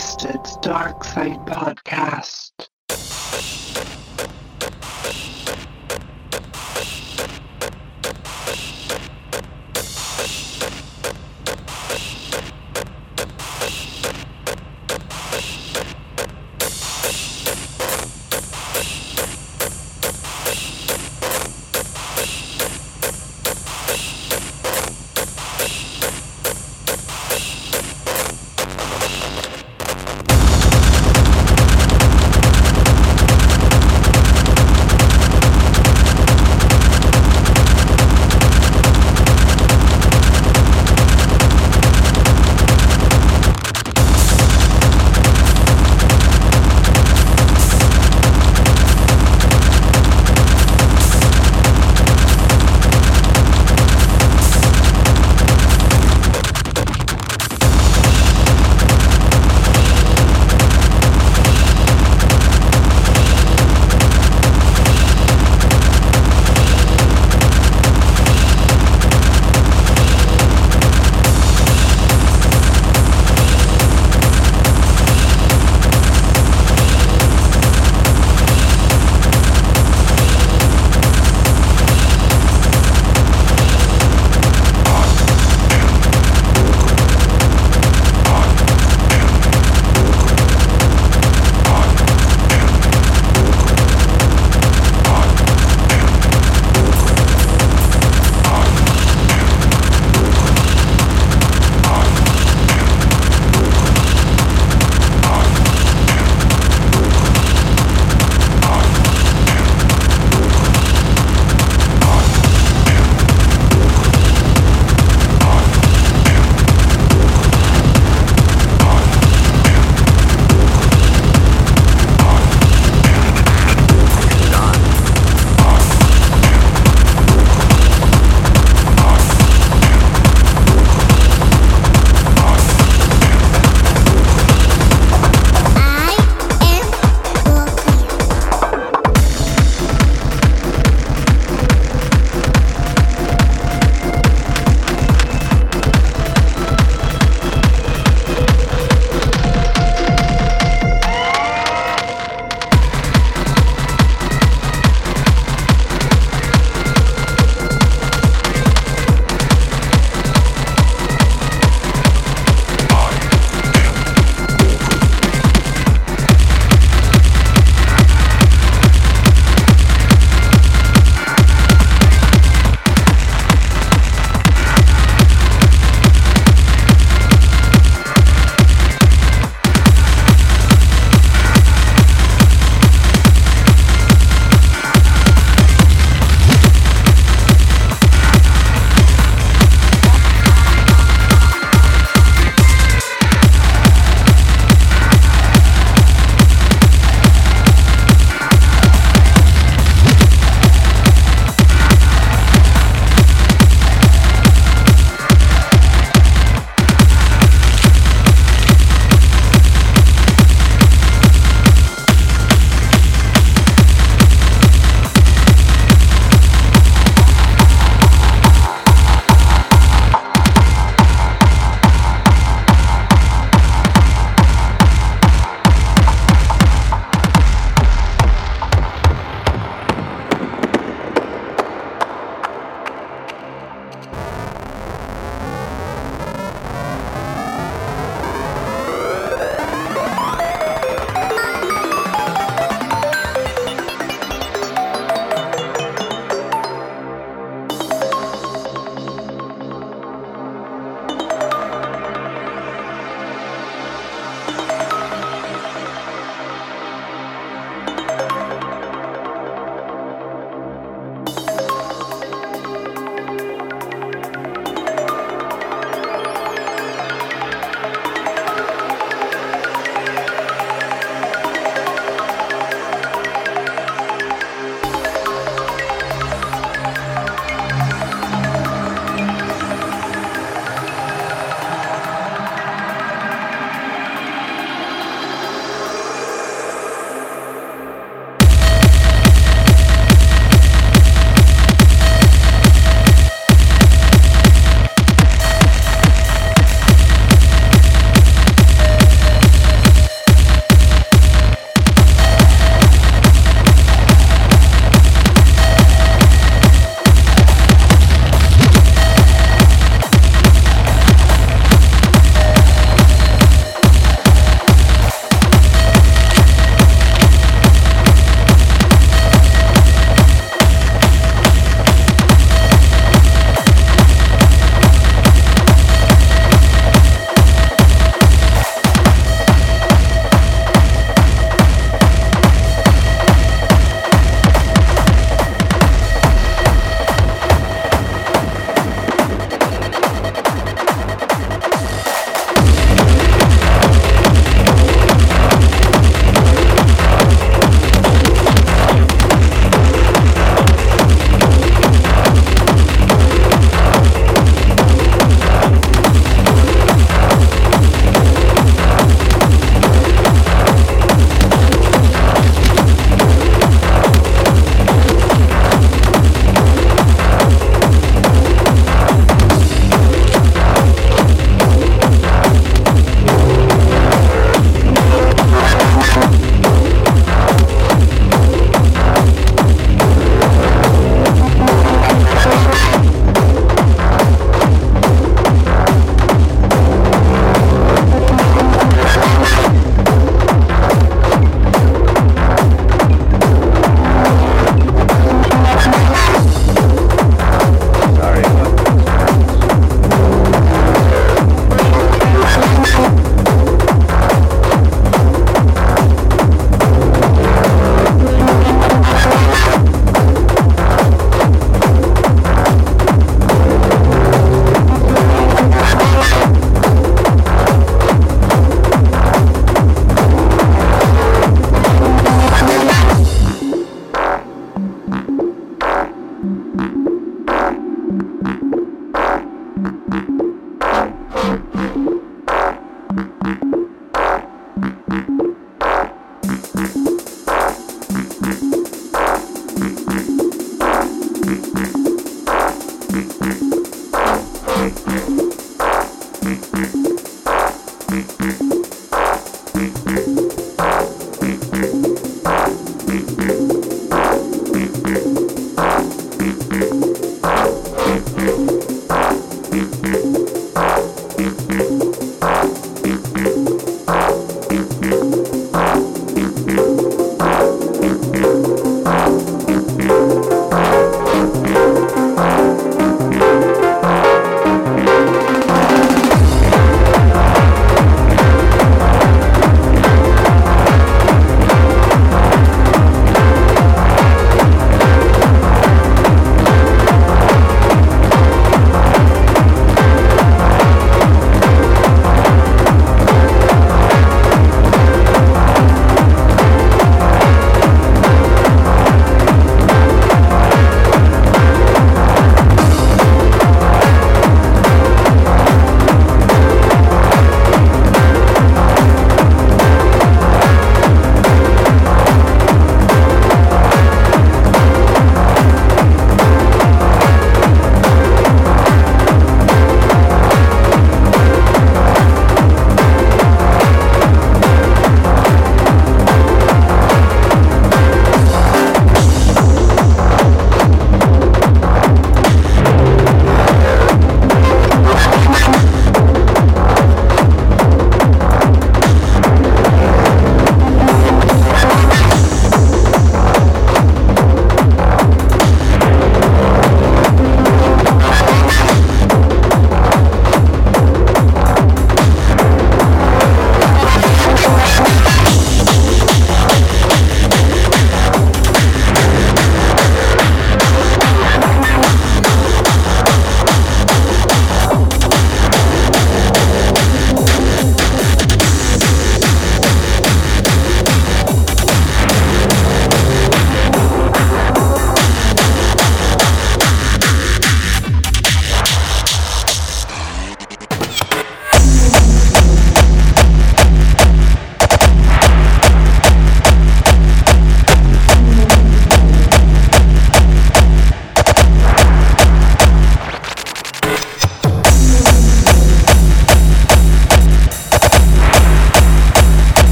Twisted Dark Side Podcast.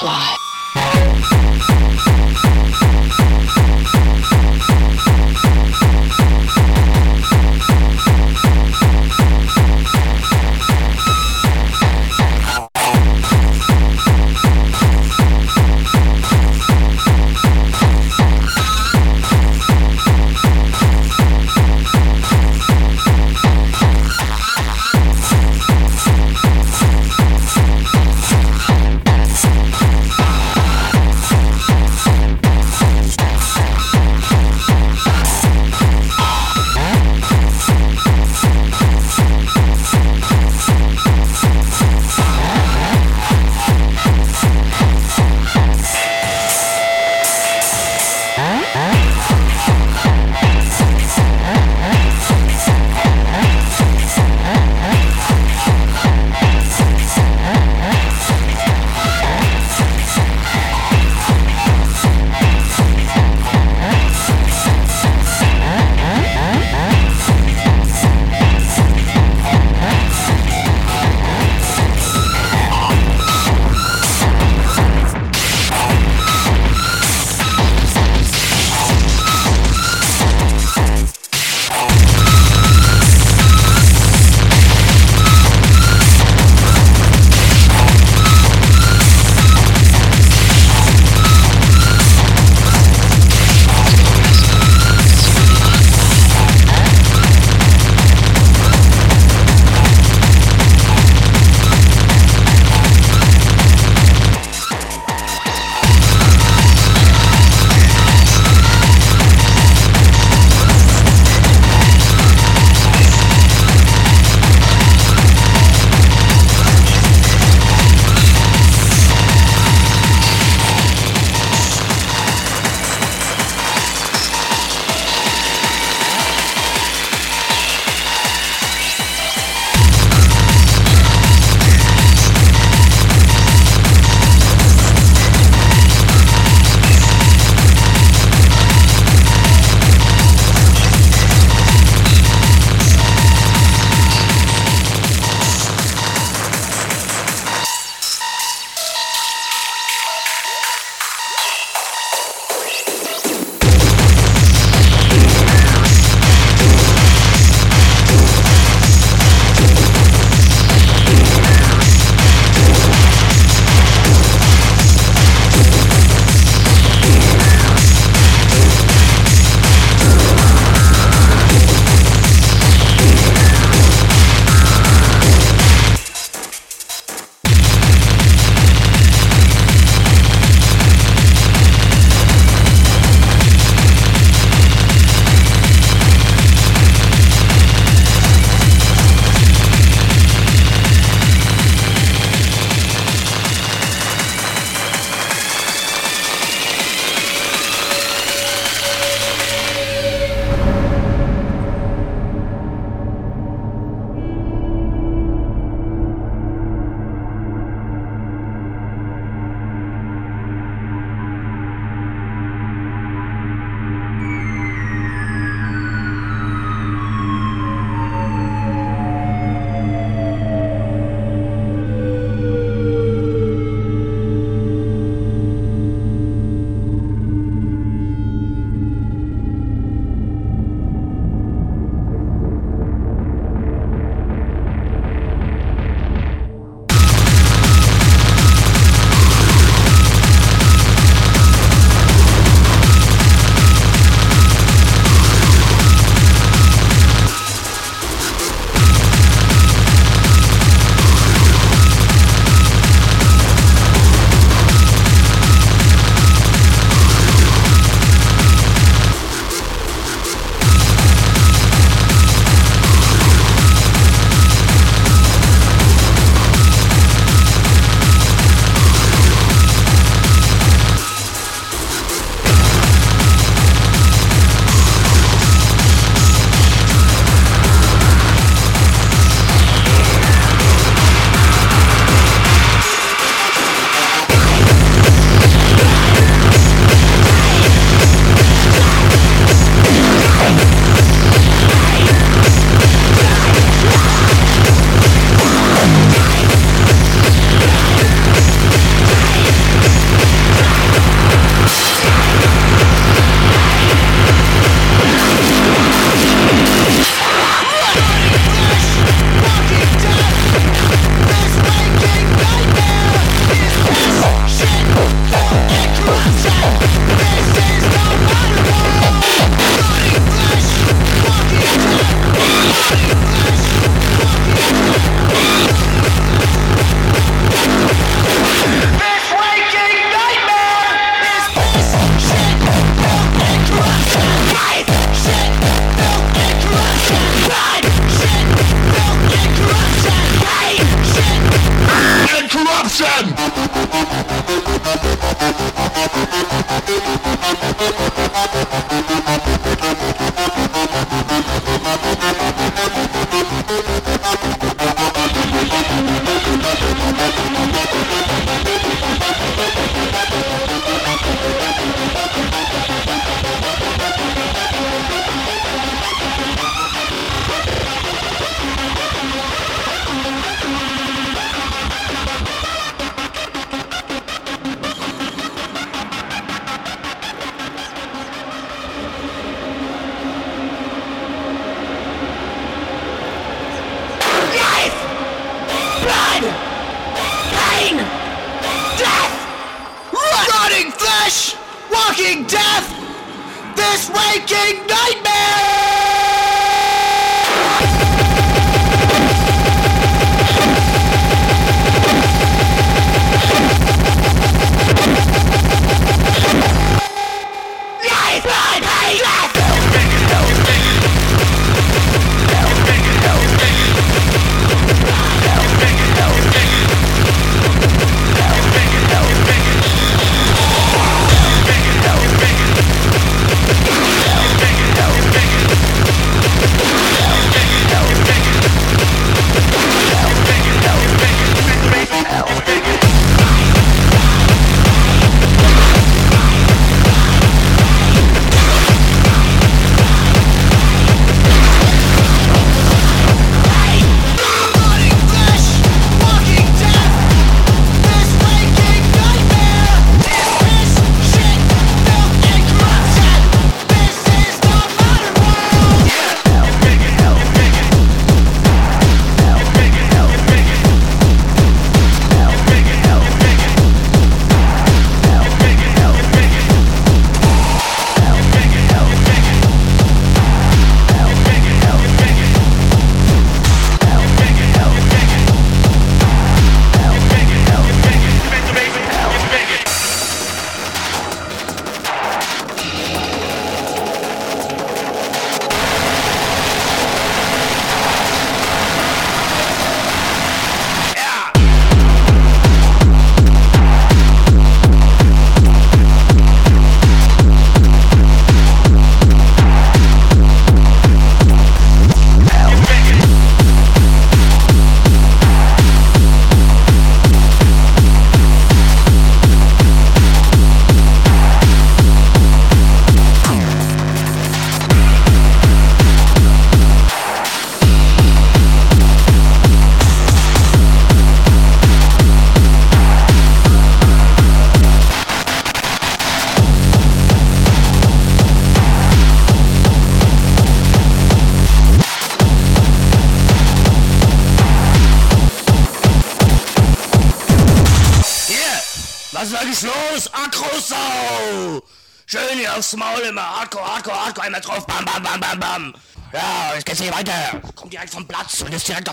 Fly.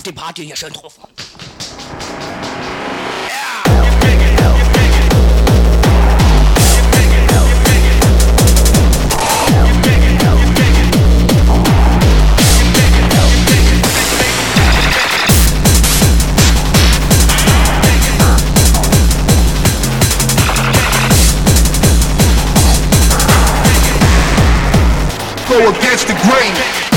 the party schön drauf. Go against the grain.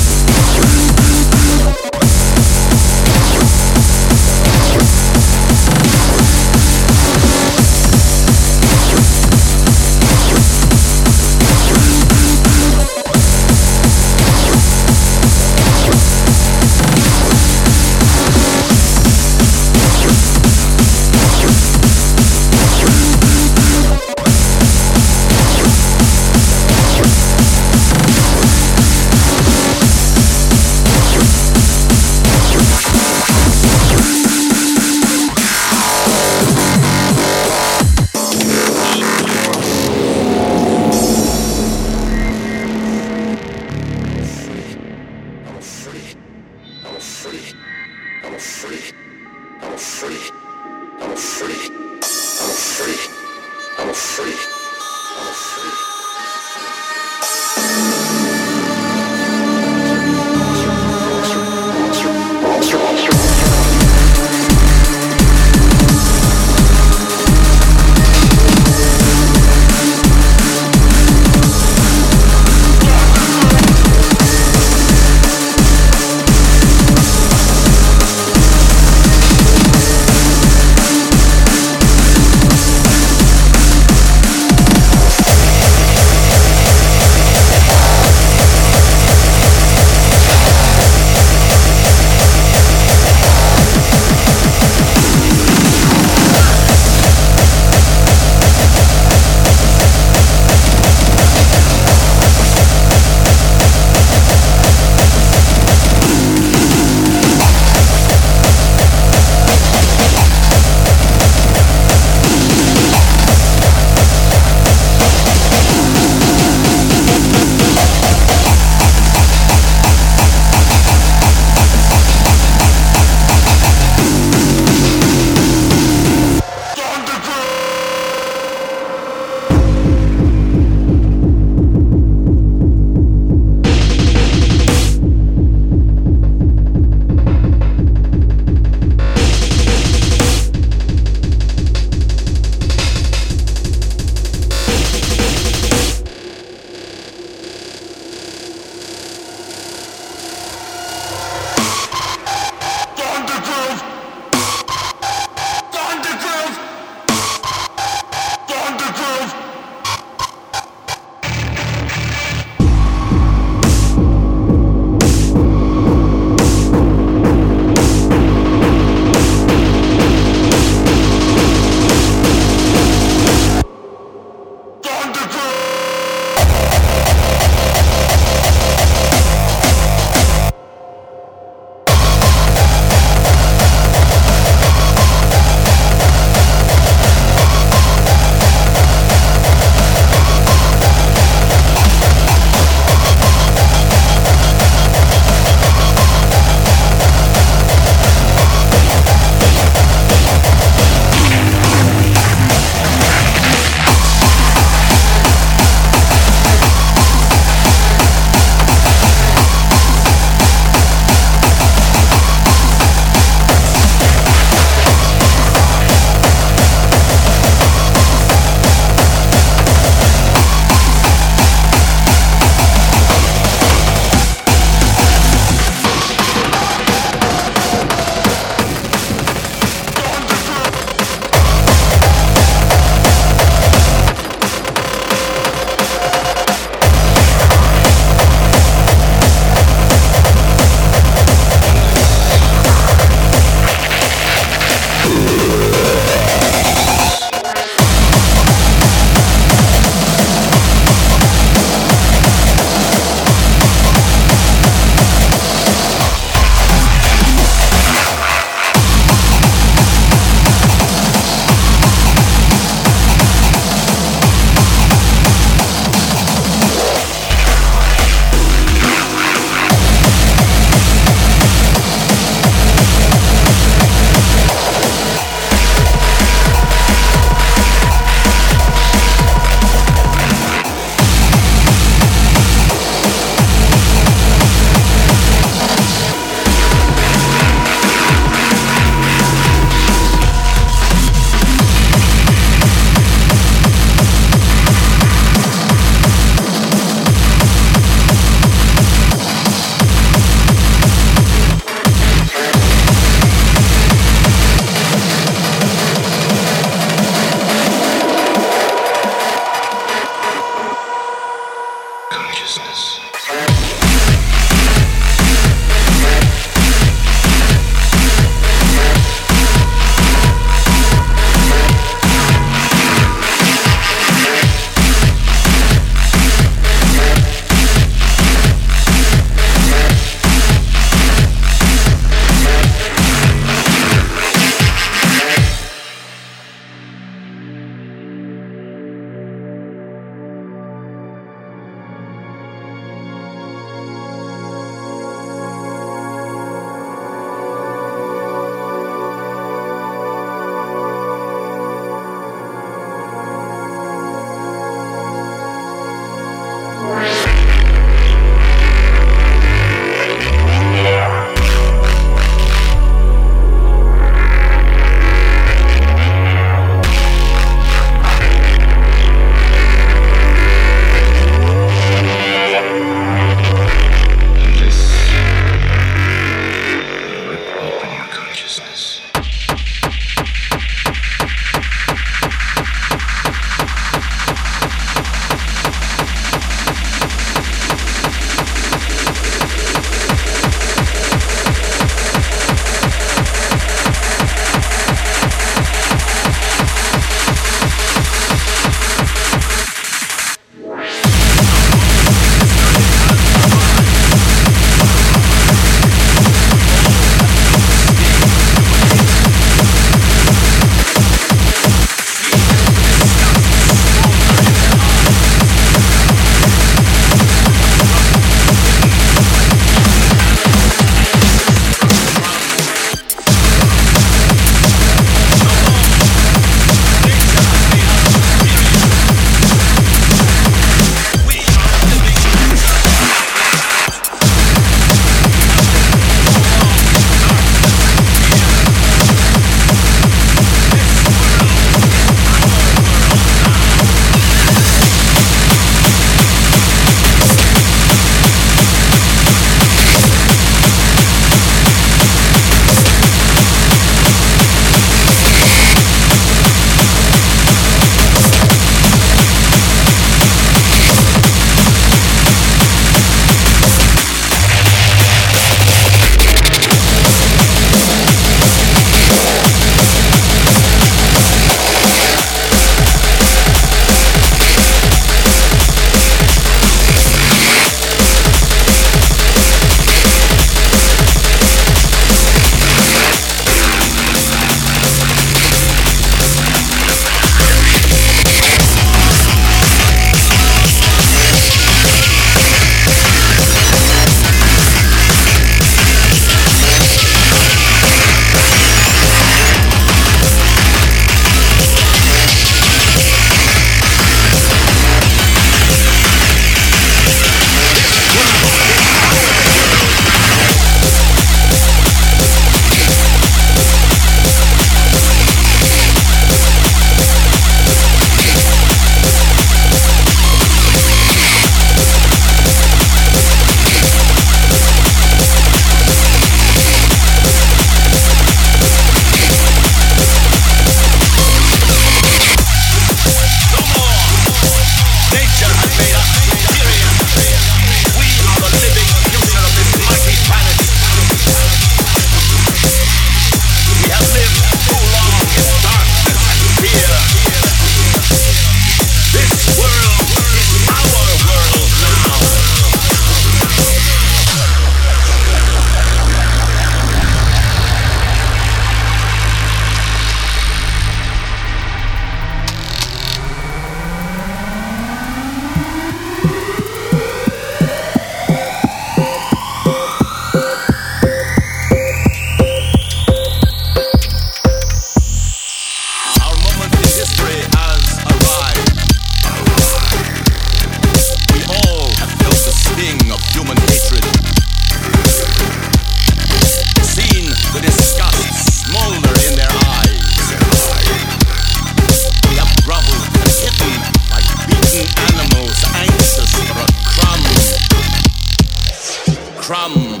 Crumb.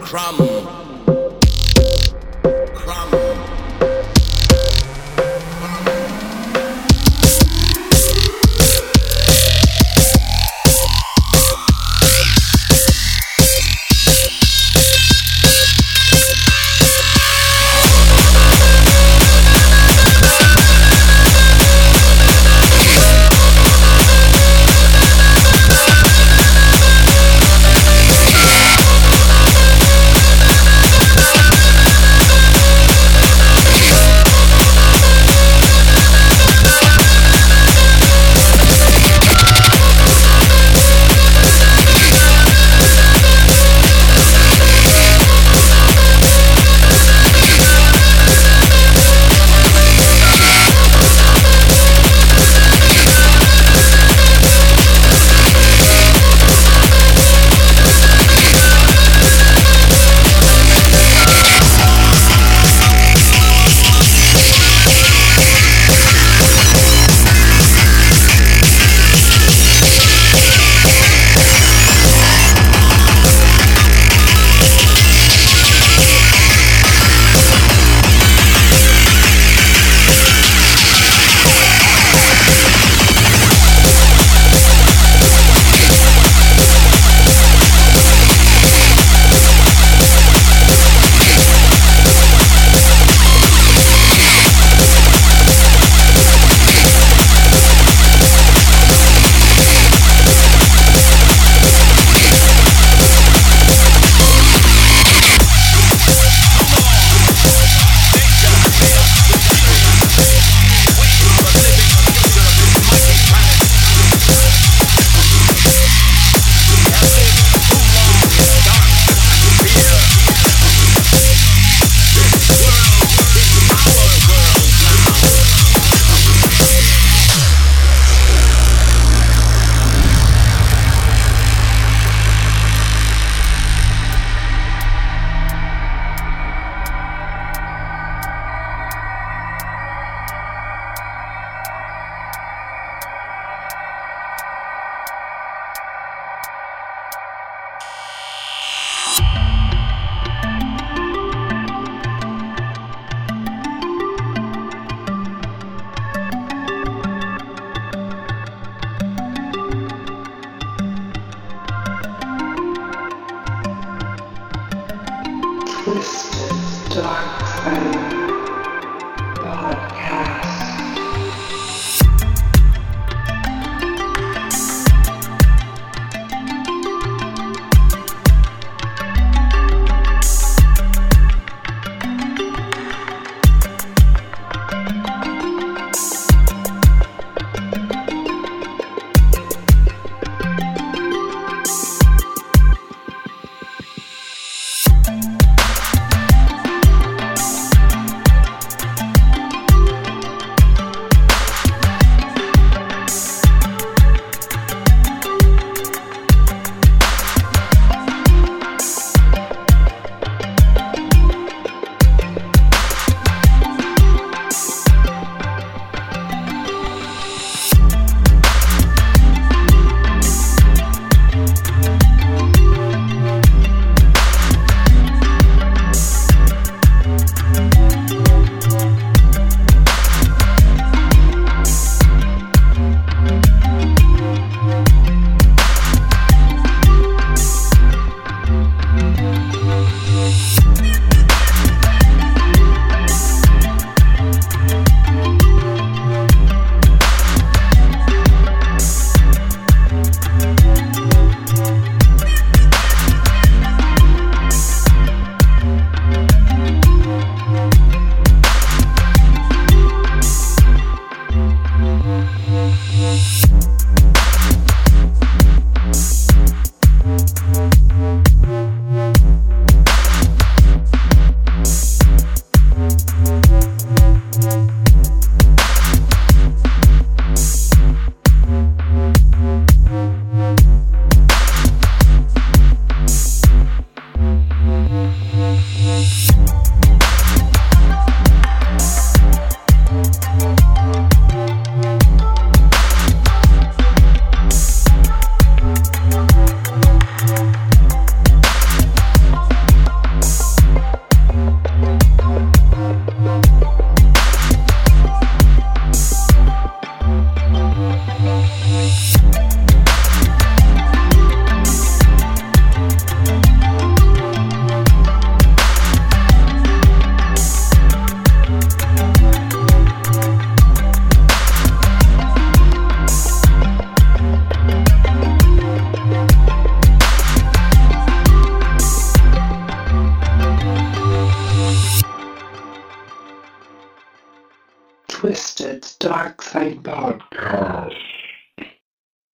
Crumb.